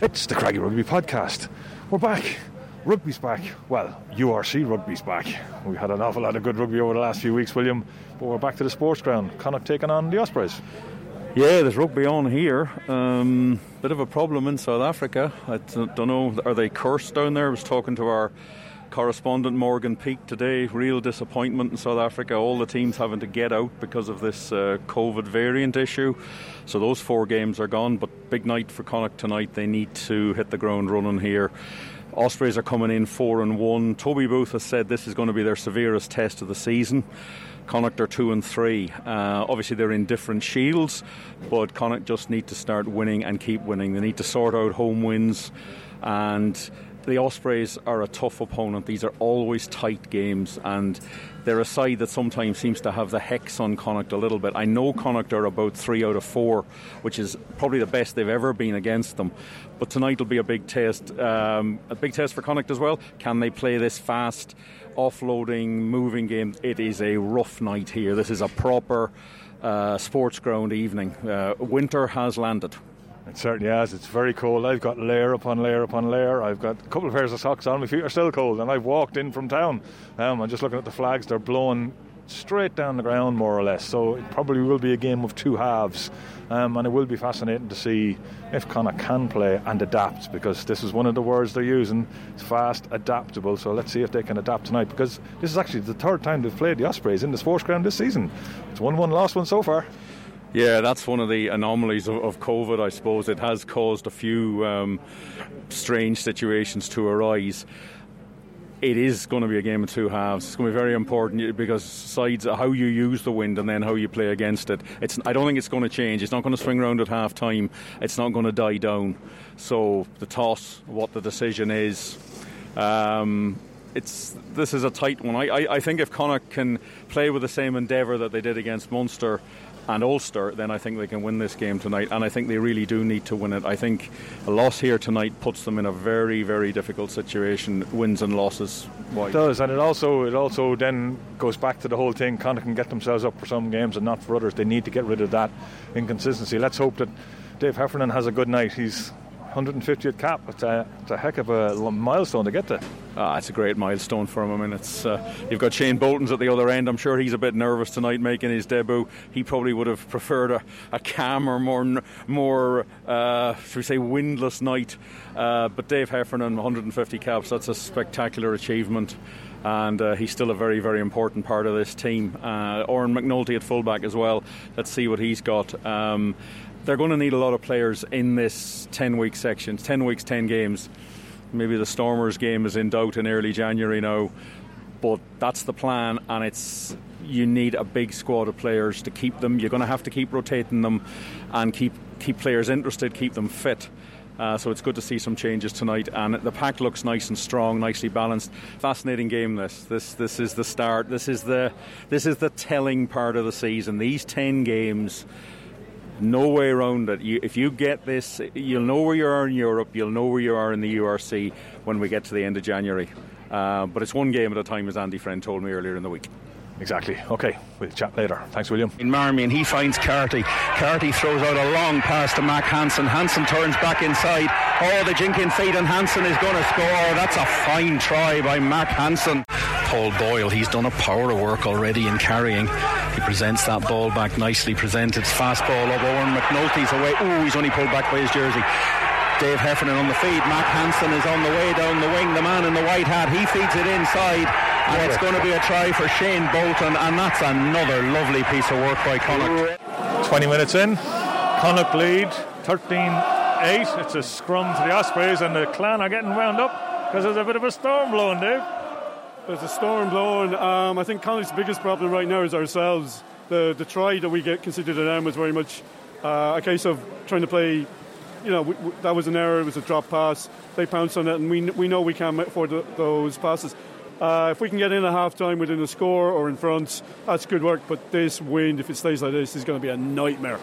It's the Craggy Rugby Podcast. We're back. Rugby's back. Well, URC rugby's back. We had an awful lot of good rugby over the last few weeks, William, but we're back to the sports ground. Connacht taking on the Ospreys. Yeah, there's rugby on here. Um, bit of a problem in South Africa. I don't know, are they cursed down there? I was talking to our correspondent Morgan Peak today. Real disappointment in South Africa. All the teams having to get out because of this uh, COVID variant issue. So those four games are gone. But big night for Connacht tonight. They need to hit the ground running here. Ospreys are coming in four and one. Toby Booth has said this is going to be their severest test of the season. Connacht are two and three. Uh, obviously, they're in different shields, but Connacht just need to start winning and keep winning. They need to sort out home wins and the Ospreys are a tough opponent. These are always tight games, and they're a side that sometimes seems to have the hex on Connacht a little bit. I know Connacht are about three out of four, which is probably the best they've ever been against them. But tonight will be a big test, um, a big test for Connacht as well. Can they play this fast, offloading, moving game? It is a rough night here. This is a proper uh, sports ground evening. Uh, winter has landed. It certainly has. It's very cold. I've got layer upon layer upon layer. I've got a couple of pairs of socks on. My feet are still cold, and I've walked in from town. Um, I'm just looking at the flags. They're blowing straight down the ground, more or less. So it probably will be a game of two halves. Um, and it will be fascinating to see if Connacht can play and adapt because this is one of the words they're using. It's fast, adaptable. So let's see if they can adapt tonight because this is actually the third time they've played the Ospreys in the sports ground this season. It's 1 1 last one so far. Yeah, that's one of the anomalies of, of COVID, I suppose. It has caused a few um, strange situations to arise it is going to be a game of two halves. It's going to be very important because sides how you use the wind and then how you play against it. It's I don't think it's going to change. It's not going to swing around at half time. It's not going to die down. So the toss, what the decision is. Um, it's this is a tight one. I, I, I think if Connacht can play with the same endeavour that they did against Munster, and Ulster, then I think they can win this game tonight. And I think they really do need to win it. I think a loss here tonight puts them in a very, very difficult situation. Wins and losses. It does, and it also it also then goes back to the whole thing. Connacht can get themselves up for some games and not for others. They need to get rid of that inconsistency. Let's hope that Dave Heffernan has a good night. He's 150th cap. It's a, it's a heck of a milestone to get to. Ah, it's a great milestone for him. I mean, it's uh, you've got Shane Bolton's at the other end. I'm sure he's a bit nervous tonight making his debut. He probably would have preferred a, a calmer, more more uh, should we say windless night. Uh, but Dave Heffernan, 150 caps. That's a spectacular achievement and uh, he's still a very, very important part of this team. Uh, Oran McNulty at fullback as well. Let's see what he's got. Um, they're going to need a lot of players in this 10 week section, 10 weeks, 10 games. Maybe the Stormers game is in doubt in early January now, but that's the plan, and it's you need a big squad of players to keep them. You're going to have to keep rotating them and keep keep players interested, keep them fit. Uh, so it's good to see some changes tonight, and the pack looks nice and strong, nicely balanced. Fascinating game. This, this, this is the start. This is the, this is the telling part of the season. These ten games no way around it. You, if you get this, you'll know where you are in Europe, you'll know where you are in the URC when we get to the end of January. Uh, but it's one game at a time, as Andy Friend told me earlier in the week. Exactly. Okay, we'll chat later. Thanks, William. In Marmion, he finds Carty. Carty throws out a long pass to Mack Hansen. Hansen turns back inside. Oh, the jinking feet, and Hansen is going to score. That's a fine try by Mack Hansen. Paul Boyle, he's done a power of work already in carrying. He presents that ball back nicely presented. Fast ball up. Oran McNulty's away. Ooh, he's only pulled back by his jersey. Dave Heffernan on the feed. Mack Hansen is on the way down the wing. The man in the white hat, he feeds it inside. And it's going to be a try for Shane Bolton. And that's another lovely piece of work by Connacht. 20 minutes in. Connacht lead 13 8. It's a scrum to the Ospreys, and the clan are getting wound up because there's a bit of a storm blowing, Dave. There's a storm blowing. Um, I think Connacht's biggest problem right now is ourselves. The the try that we get conceded at them was very much uh, a case of trying to play. You know, we, we, that was an error. It was a drop pass. They pounced on it, and we we know we can't afford the, those passes. Uh, if we can get in at half time within a score or in front, that's good work. But this wind, if it stays like this, is going to be a nightmare.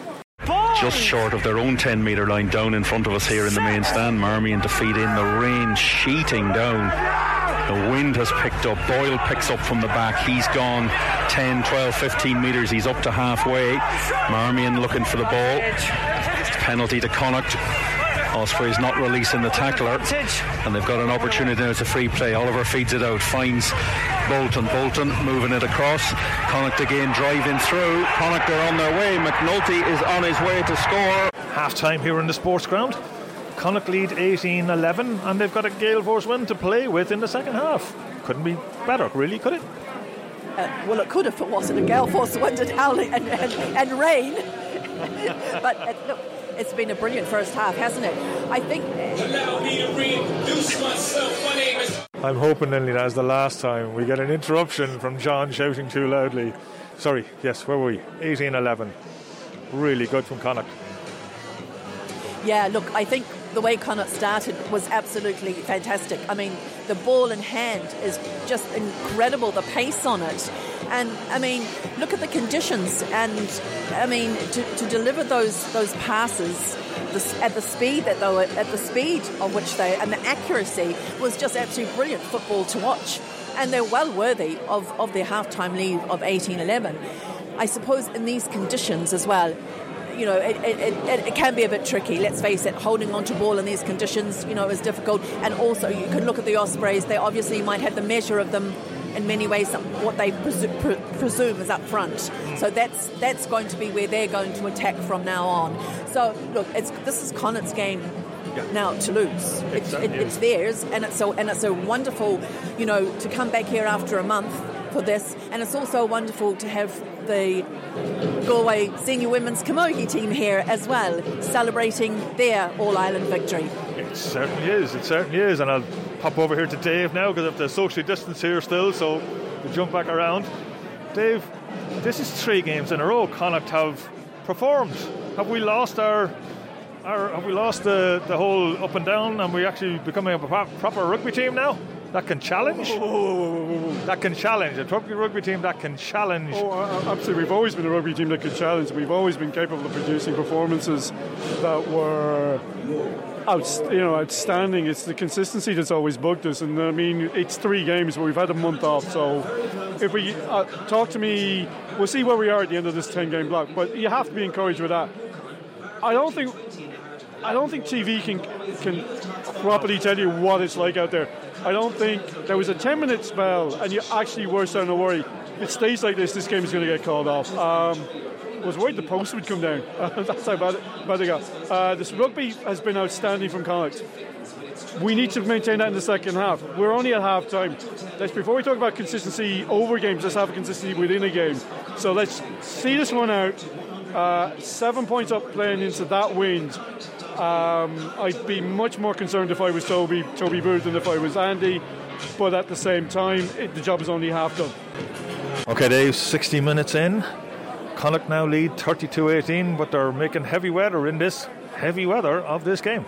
Just short of their own 10 metre line down in front of us here in the main stand. Marmion to feed in the rain sheeting down. The wind has picked up. Boyle picks up from the back. He's gone 10, 12, 15 metres. He's up to halfway. Marmion looking for the ball. Penalty to Connacht. Osprey's not releasing the tackler. And they've got an opportunity now. It's a free play. Oliver feeds it out. Finds Bolton. Bolton moving it across. Connacht again driving through. Connacht are on their way. McNulty is on his way to score. Half time here in the sports ground. Connacht lead 18 11, and they've got a gale force wind to play with in the second half. Couldn't be better, really, could it? Uh, well, it could if it wasn't a gale force wind and howling and, and, and rain. but uh, look, it's been a brilliant first half, hasn't it? I think. Allow me to reintroduce myself. My name is. I'm hoping, Lily, that's the last time we get an interruption from John shouting too loudly. Sorry, yes, where were we? 18 11. Really good from Connacht. Yeah, look, I think the way Connacht started was absolutely fantastic. I mean, the ball in hand is just incredible, the pace on it. And I mean, look at the conditions, and I mean, to, to deliver those those passes at the speed that they were, at the speed of which they and the accuracy was just absolutely brilliant football to watch. And they're well worthy of, of their halftime lead of 18-11. I suppose in these conditions as well, you know, it, it, it, it, can be a bit tricky. Let's face it, holding on to ball in these conditions, you know, is difficult. And also, you can look at the Ospreys. They obviously might have the measure of them in many ways what they presu- pre- presume is up front. Mm. So that's that's going to be where they're going to attack from now on. So look, it's this is Connacht's game yeah. now to lose. It, it, it's theirs, and it's so and it's so wonderful, you know, to come back here after a month for this, and it's also wonderful to have the Galway senior women's camogie team here as well, celebrating their All Ireland victory. It certainly is. It certainly is, and I'll pop over here to Dave now because of the social distance here still. So we jump back around. Dave, this is three games in a row. Connacht have performed. Have we lost our our, have we lost the, the whole up and down and we actually becoming a proper rugby team now? That can challenge. Oh, that can challenge. A rugby, rugby team that can challenge. Oh, absolutely. We've always been a rugby team that can challenge. We've always been capable of producing performances that were out, you know, outstanding. It's the consistency that's always bugged us. And I mean, it's three games, but we've had a month off. So if we uh, talk to me, we'll see where we are at the end of this 10 game block. But you have to be encouraged with that. I don't think. I don't think TV can can properly tell you what it's like out there. I don't think there was a 10 minute spell, and you actually were starting to worry. If it stays like this, this game is going to get called off. Um, was worried the post would come down. That's how bad, bad it got. Uh, this rugby has been outstanding from Connacht. We need to maintain that in the second half. We're only at half time. Let's, before we talk about consistency over games, let's have a consistency within a game. So let's see this one out. Uh, seven points up playing into that wind. Um, I'd be much more concerned if I was Toby Toby Booth than if I was Andy, but at the same time, it, the job is only half done. Okay, Dave, 60 minutes in. Connacht now lead 32-18, but they're making heavy weather in this heavy weather of this game.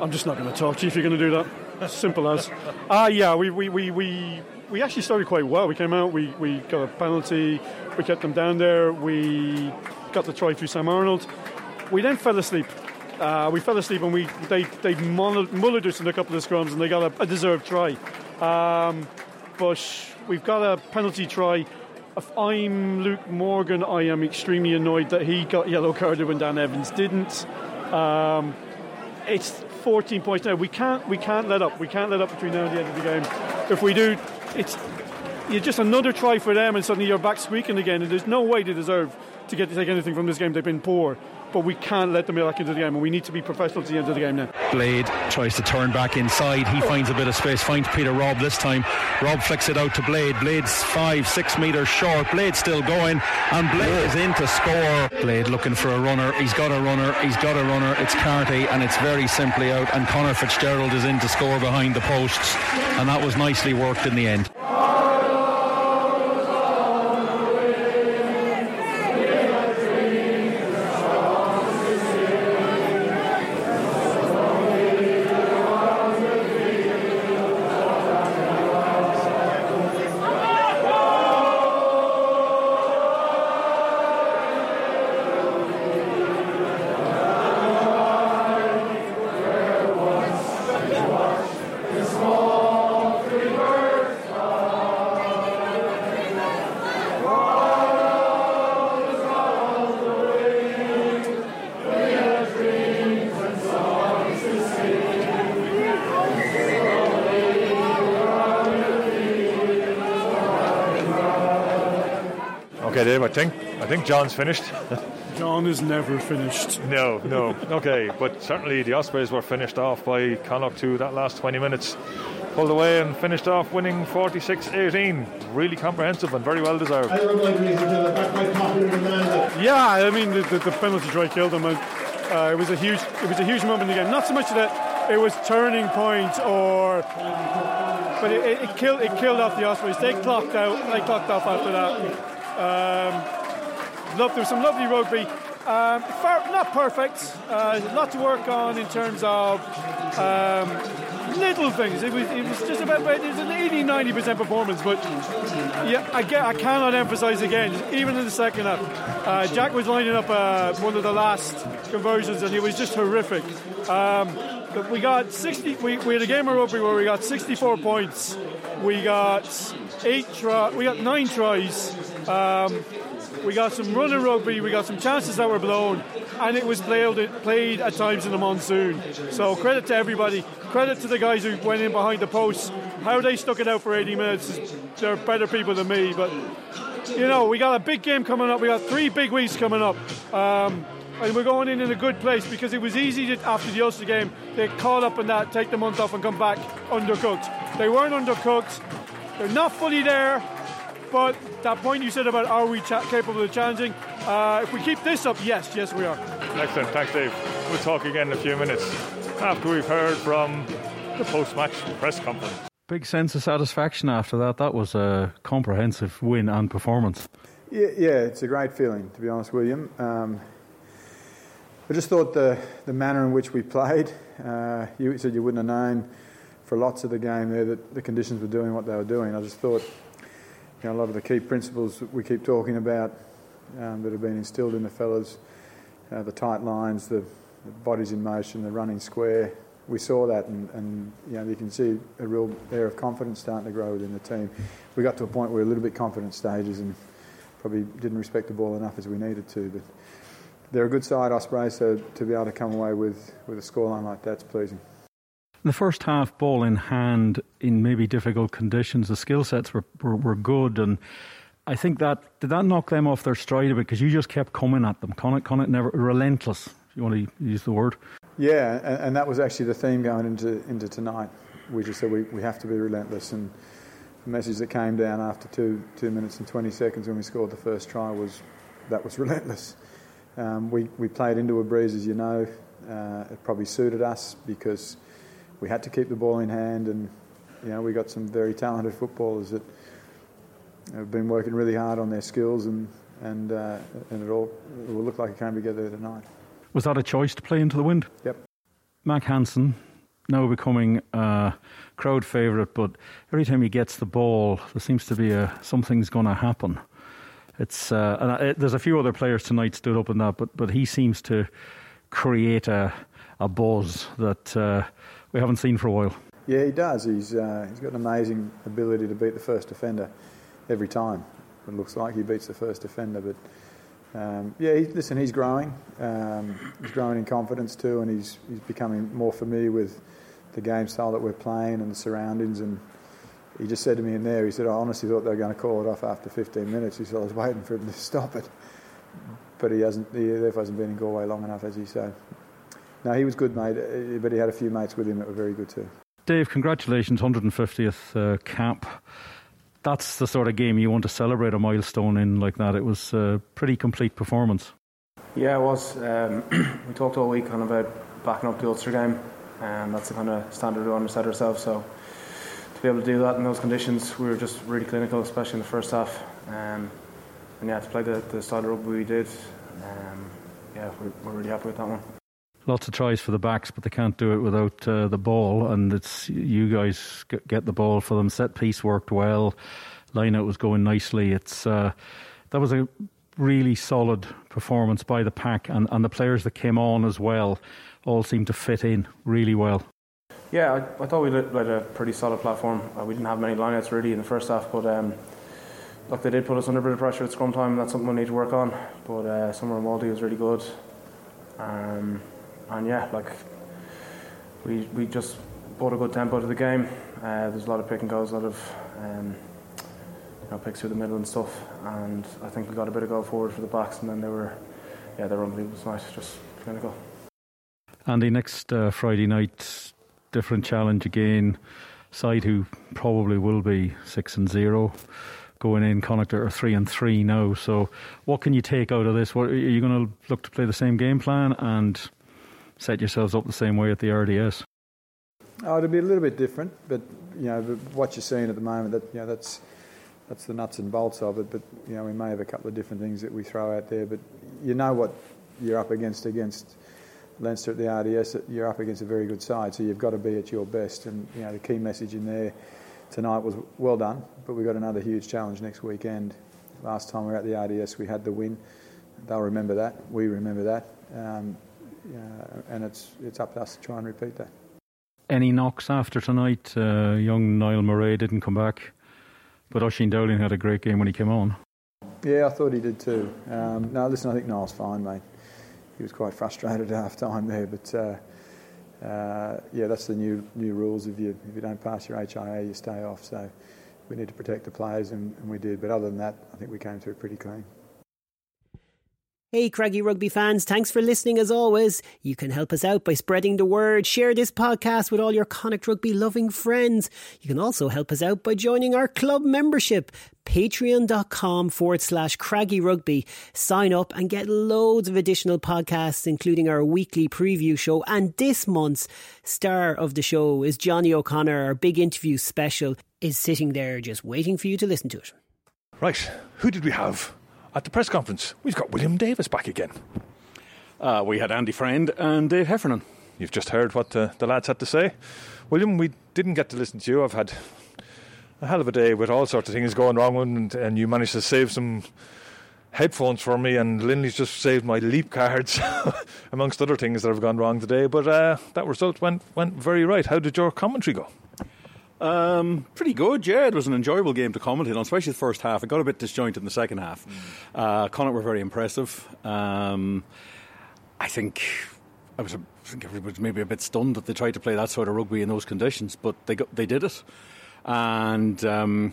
I'm just not going to talk to you if you're going to do that. Simple as. Ah, uh, yeah, we, we, we, we, we actually started quite well. We came out, we, we got a penalty, we kept them down there, we got the try through Sam Arnold. We then fell asleep uh, we fell asleep and we they they mullered us in a couple of scrums and they got a, a deserved try. Um, but we've got a penalty try. If I'm Luke Morgan, I am extremely annoyed that he got yellow carded when Dan Evans didn't. Um, it's 14 points now. We can't we can't let up. We can't let up between now and the end of the game. If we do, it's you're just another try for them, and suddenly you're back squeaking again. And there's no way they deserve to get to take anything from this game. They've been poor but we can't let them back into the game, and we need to be professional to the end of the game now. Blade tries to turn back inside. He finds a bit of space, finds Peter Robb this time. Robb flicks it out to Blade. Blade's five, six metres short. Blade still going, and Blade is in to score. Blade looking for a runner. He's got a runner. He's got a runner. It's Carty, and it's very simply out. And Conor Fitzgerald is in to score behind the posts, and that was nicely worked in the end. Yeah, Dave. I think I think John's finished. John is never finished. no, no. Okay, but certainly the Ospreys were finished off by Connacht too. That last 20 minutes pulled away and finished off winning 46-18. Really comprehensive and very well deserved. Yeah, I mean the, the, the penalty try killed them. And, uh, it was a huge, it was a huge moment in the game. Not so much that it was turning point or, but it, it, it killed, it killed off the Ospreys. They clocked out. They clocked off after that. Um, love, there was some lovely rugby. Um, far, not perfect. Uh, a lot to work on in terms of um, little things. It was, it was just about, it was an 80 90% performance, but yeah, I, get, I cannot emphasize again, even in the second half. Uh, Jack was lining up uh, one of the last conversions and it was just horrific. Um, we got 60, we, we had a game of rugby where we got 64 points. We got eight try, we got nine tries. Um, we got some running rugby, we got some chances that were blown, and it was played, played at times in the monsoon. So credit to everybody. Credit to the guys who went in behind the posts. How they stuck it out for 80 minutes, they're better people than me. But, you know, we got a big game coming up. We got three big weeks coming up. Um, and we're going in in a good place because it was easy to, after the Ulster game, they caught up in that, take the month off and come back undercooked. They weren't undercooked. They're not fully there, but that point you said about are we cha- capable of challenging? Uh, if we keep this up, yes, yes, we are. Excellent. Thanks, Dave. We'll talk again in a few minutes after we've heard from the post-match press conference. Big sense of satisfaction after that. That was a comprehensive win and performance. Yeah, yeah it's a great feeling, to be honest, William. Um, I just thought the, the manner in which we played, uh, you said you wouldn't have known for lots of the game there that the conditions were doing what they were doing. I just thought you know, a lot of the key principles that we keep talking about um, that have been instilled in the fellas, uh, the tight lines, the, the, bodies in motion, the running square, we saw that and, and, you know, you can see a real air of confidence starting to grow within the team. We got to a point where we were a little bit confident stages and probably didn't respect the ball enough as we needed to. But they're a good side, Ospreys, so to be able to come away with, with a scoreline like that's pleasing. In the first half, ball in hand in maybe difficult conditions, the skill sets were, were, were, good. And I think that, did that knock them off their stride a bit? Because you just kept coming at them. Connacht, Connacht never, relentless, if you want to use the word. Yeah, and, and that was actually the theme going into, into tonight. We just said we, we have to be relentless. And the message that came down after two, two minutes and 20 seconds when we scored the first try was that was relentless. Um, we, we played into a breeze, as you know. Uh, it probably suited us because we had to keep the ball in hand, and you know we got some very talented footballers that have been working really hard on their skills, and and uh, and it all it will look like it came together tonight. Was that a choice to play into the wind? Yep. Mack Hansen now becoming a crowd favourite, but every time he gets the ball, there seems to be a something's going to happen it's uh, and I, there's a few other players tonight stood up in that, but but he seems to create a a buzz that uh, we haven't seen for a while. Yeah, he does. He's uh, he's got an amazing ability to beat the first defender every time. It looks like he beats the first defender, but. Um, yeah, he, listen, he's growing. Um, he's growing in confidence too, and he's he's becoming more familiar with the game style that we're playing and the surroundings. And he just said to me in there, he said, I honestly thought they were going to call it off after 15 minutes. He said, I was waiting for him to stop it. But he hasn't, he therefore hasn't been in Galway long enough, as he said. No, he was good, mate, but he had a few mates with him that were very good too. Dave, congratulations, 150th uh, cap. That's the sort of game you want to celebrate a milestone in like that. It was a pretty complete performance. Yeah, it was. Um, we talked all week kind of about backing up the Ulster game, and that's the kind of standard we want to set ourselves. So to be able to do that in those conditions, we were just really clinical, especially in the first half. Um, and yeah, to play the, the style of rugby we did, um, yeah, we're, we're, really happy with that one. Lots of tries for the backs, but they can't do it without uh, the ball. And it's you guys get the ball for them. Set piece worked well. Line out was going nicely. It's uh, that was a really solid performance by the pack, and, and the players that came on as well all seemed to fit in really well. Yeah, I, I thought we had a pretty solid platform. Uh, we didn't have many lineouts really in the first half, but um, look, they did put us under a bit of pressure at scrum time, and that's something we need to work on. But uh, Summer Malty was really good, um, and yeah, like we we just brought a good tempo to the game. Uh, there's a lot of pick and goes, a lot of um, you know, pick through the middle and stuff. And I think we got a bit of go forward for the backs, and then they were, yeah, they were unbelievable tonight, just clinical. Andy, next uh, Friday night, different challenge again. Side who probably will be six and zero going in. Connacht are three and three now. So, what can you take out of this? What, are you going to look to play the same game plan and set yourselves up the same way at the RDS? Oh, it'll be a little bit different, but you know what you're seeing at the moment. That you know that's that's the nuts and bolts of it. But you know we may have a couple of different things that we throw out there. But you know what you're up against against Leinster at the RDS. You're up against a very good side, so you've got to be at your best. And you know the key message in there tonight was well done, but we've got another huge challenge next weekend. Last time we were at the RDS, we had the win. They'll remember that. We remember that. Um, and it's it's up to us to try and repeat that. Any knocks after tonight? Uh, young Niall Murray didn't come back, but Oisín Dowling had a great game when he came on. Yeah, I thought he did too. Um, no, listen, I think Niall's fine, mate. He was quite frustrated at half time there, but uh, uh, yeah, that's the new new rules. If you if you don't pass your HIA, you stay off. So we need to protect the players, and, and we did. But other than that, I think we came through pretty clean. Hey, Craggy Rugby fans, thanks for listening as always. You can help us out by spreading the word. Share this podcast with all your Connacht Rugby loving friends. You can also help us out by joining our club membership, patreon.com forward slash Craggy Rugby. Sign up and get loads of additional podcasts, including our weekly preview show. And this month's star of the show is Johnny O'Connor. Our big interview special is sitting there just waiting for you to listen to it. Right, who did we have? At the press conference, we've got William Davis back again. Uh, we had Andy Friend and Dave Heffernan. You've just heard what the, the lads had to say. William, we didn't get to listen to you. I've had a hell of a day with all sorts of things going wrong, and, and you managed to save some headphones for me, and Linley's just saved my leap cards, amongst other things that have gone wrong today. But uh, that result went went very right. How did your commentary go? Um, pretty good, yeah. It was an enjoyable game to commentate on, especially the first half. It got a bit disjointed in the second half. Mm. Uh, Connacht were very impressive. Um, I think I was, I think everybody was maybe a bit stunned that they tried to play that sort of rugby in those conditions, but they got, they did it. And um,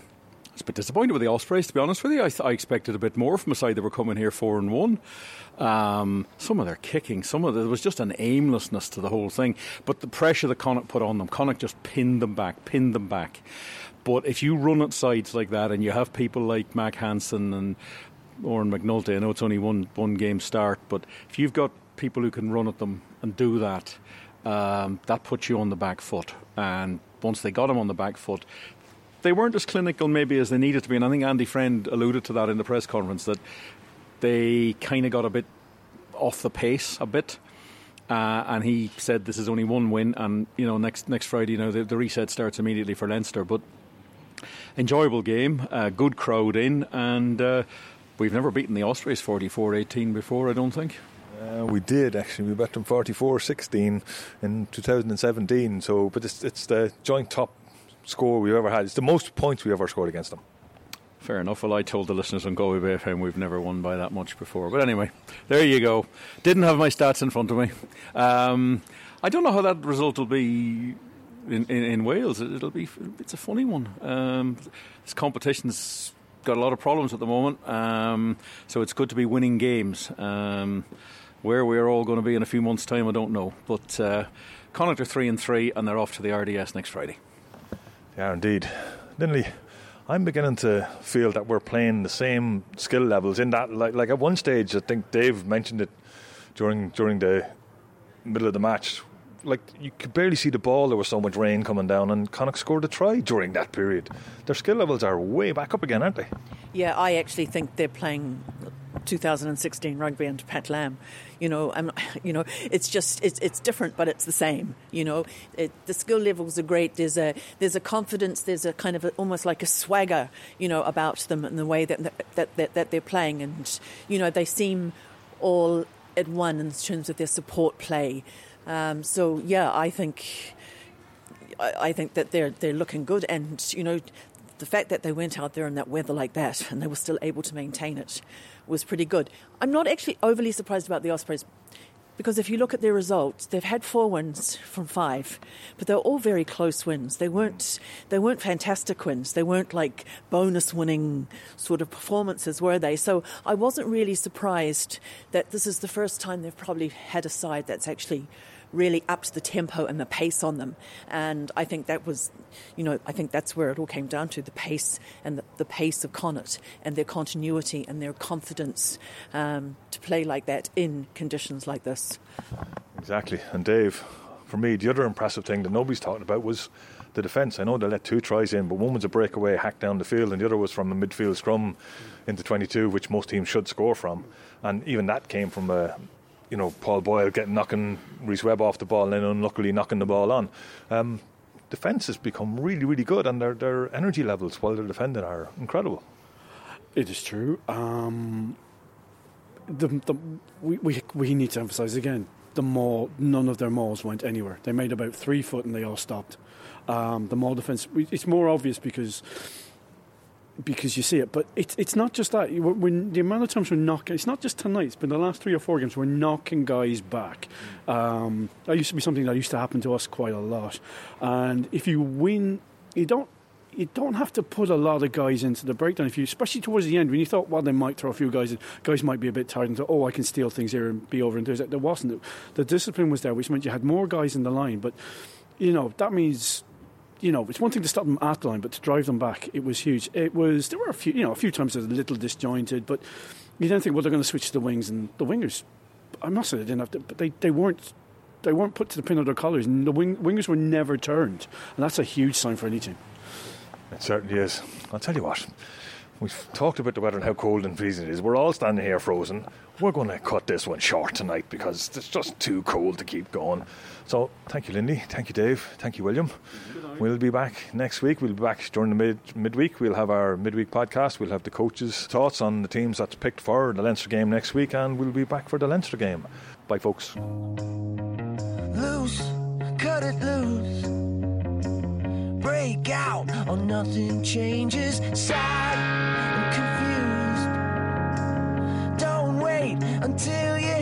I was a bit disappointed with the Ospreys, to be honest with you. I, th- I expected a bit more from a side that were coming here four and one. Um, some of their kicking, some of the, there was just an aimlessness to the whole thing. But the pressure that Connacht put on them, Connacht just pinned them back, pinned them back. But if you run at sides like that and you have people like Mack Hansen and Oran McNulty, I know it's only one one game start, but if you've got people who can run at them and do that, um, that puts you on the back foot. And once they got him on the back foot, they weren't as clinical maybe as they needed to be. And I think Andy Friend alluded to that in the press conference that they kind of got a bit off the pace a bit. Uh, and he said this is only one win, and you know next next Friday, you know the, the reset starts immediately for Leinster. But enjoyable game, uh, good crowd in, and uh, we've never beaten the Ospreys 44-18 before, I don't think. Uh, we did actually. We beat them 44-16 in 2017. So, but it's, it's the joint top score we've ever had. It's the most points we ever scored against them. Fair enough. Well, I told the listeners on Galway Bay FM we've never won by that much before. But anyway, there you go. Didn't have my stats in front of me. Um, I don't know how that result will be in, in, in Wales. It'll be it's a funny one. Um, this competition's got a lot of problems at the moment, um, so it's good to be winning games. Um, where we're all going to be in a few months' time, I don't know. But uh, Connacht are three and three, and they're off to the RDS next Friday. Are indeed. Lindley, I'm beginning to feel that we're playing the same skill levels in that. Like, like at one stage, I think Dave mentioned it during during the middle of the match. Like you could barely see the ball. There was so much rain coming down, and Connacht scored a try during that period. Their skill levels are way back up again, aren't they? Yeah, I actually think they're playing 2016 rugby under Pat Lam. You know, I'm, you know, it's just it's it's different, but it's the same. You know, it, the skill levels are great. There's a there's a confidence. There's a kind of a, almost like a swagger, you know, about them and the way that that, that that they're playing, and you know, they seem all at one in terms of their support play. Um, so yeah, I think. I think that they're they're looking good, and you know, the fact that they went out there in that weather like that and they were still able to maintain it was pretty good. I'm not actually overly surprised about the Ospreys because if you look at their results, they've had four wins from five, but they're all very close wins. They weren't they weren't fantastic wins. They weren't like bonus winning sort of performances, were they? So I wasn't really surprised that this is the first time they've probably had a side that's actually really upped the tempo and the pace on them. And I think that was, you know, I think that's where it all came down to the pace and the, the pace of Connacht and their continuity and their confidence um, to play like that in conditions like this. Exactly. And Dave, for me, the other impressive thing that nobody's talking about was the defence. I know they let two tries in, but one was a breakaway hack down the field, and the other was from a midfield scrum into 22, which most teams should score from. And even that came from a you know, Paul Boyle getting knocking Rhys Webb off the ball and then unluckily knocking the ball on. Um, defence has become really, really good, and their their energy levels while they're defending are incredible. It is true. Um, the, the, we, we we need to emphasise again. The maul, none of their mauls went anywhere. They made about three foot and they all stopped. Um, the maul defence, it's more obvious because because you see it. But it's it's not just that. When the amount of times we're knocking, it's not just tonight. It's been the last three or four games. We're knocking guys back. Um, that used to be something that used to happen to us quite a lot. And if you win, you don't. You don't have to put a lot of guys into the breakdown. If you, especially towards the end, when you thought, well, they might throw a few guys guys might be a bit tired and thought, oh, I can steal things here and be over and do that. There wasn't. The discipline was there, which meant you had more guys in the line. But you know that means you know, it's one thing to stop them at the line, but to drive them back, it was huge. It was there were a few, you know, a few times it was a little disjointed, but you don't think, well, they're going to switch to the wings, and the wingers. I'm not saying they didn't have to, but they, they weren't they weren't put to the pin of their collars, and the wing, wingers were never turned, and that's a huge sign for any team. It certainly is. I'll tell you what. We've talked about the weather and how cold and freezing it is. We're all standing here frozen. We're going to cut this one short tonight because it's just too cold to keep going. So, thank you, Lindy. Thank you, Dave. Thank you, William. We'll be back next week. We'll be back during the mid midweek. We'll have our midweek podcast. We'll have the coaches' thoughts on the teams that's picked for the Leinster game next week, and we'll be back for the Leinster game. Bye, folks. Loose, cut it loose break out or nothing changes. Sad and confused. Don't wait until you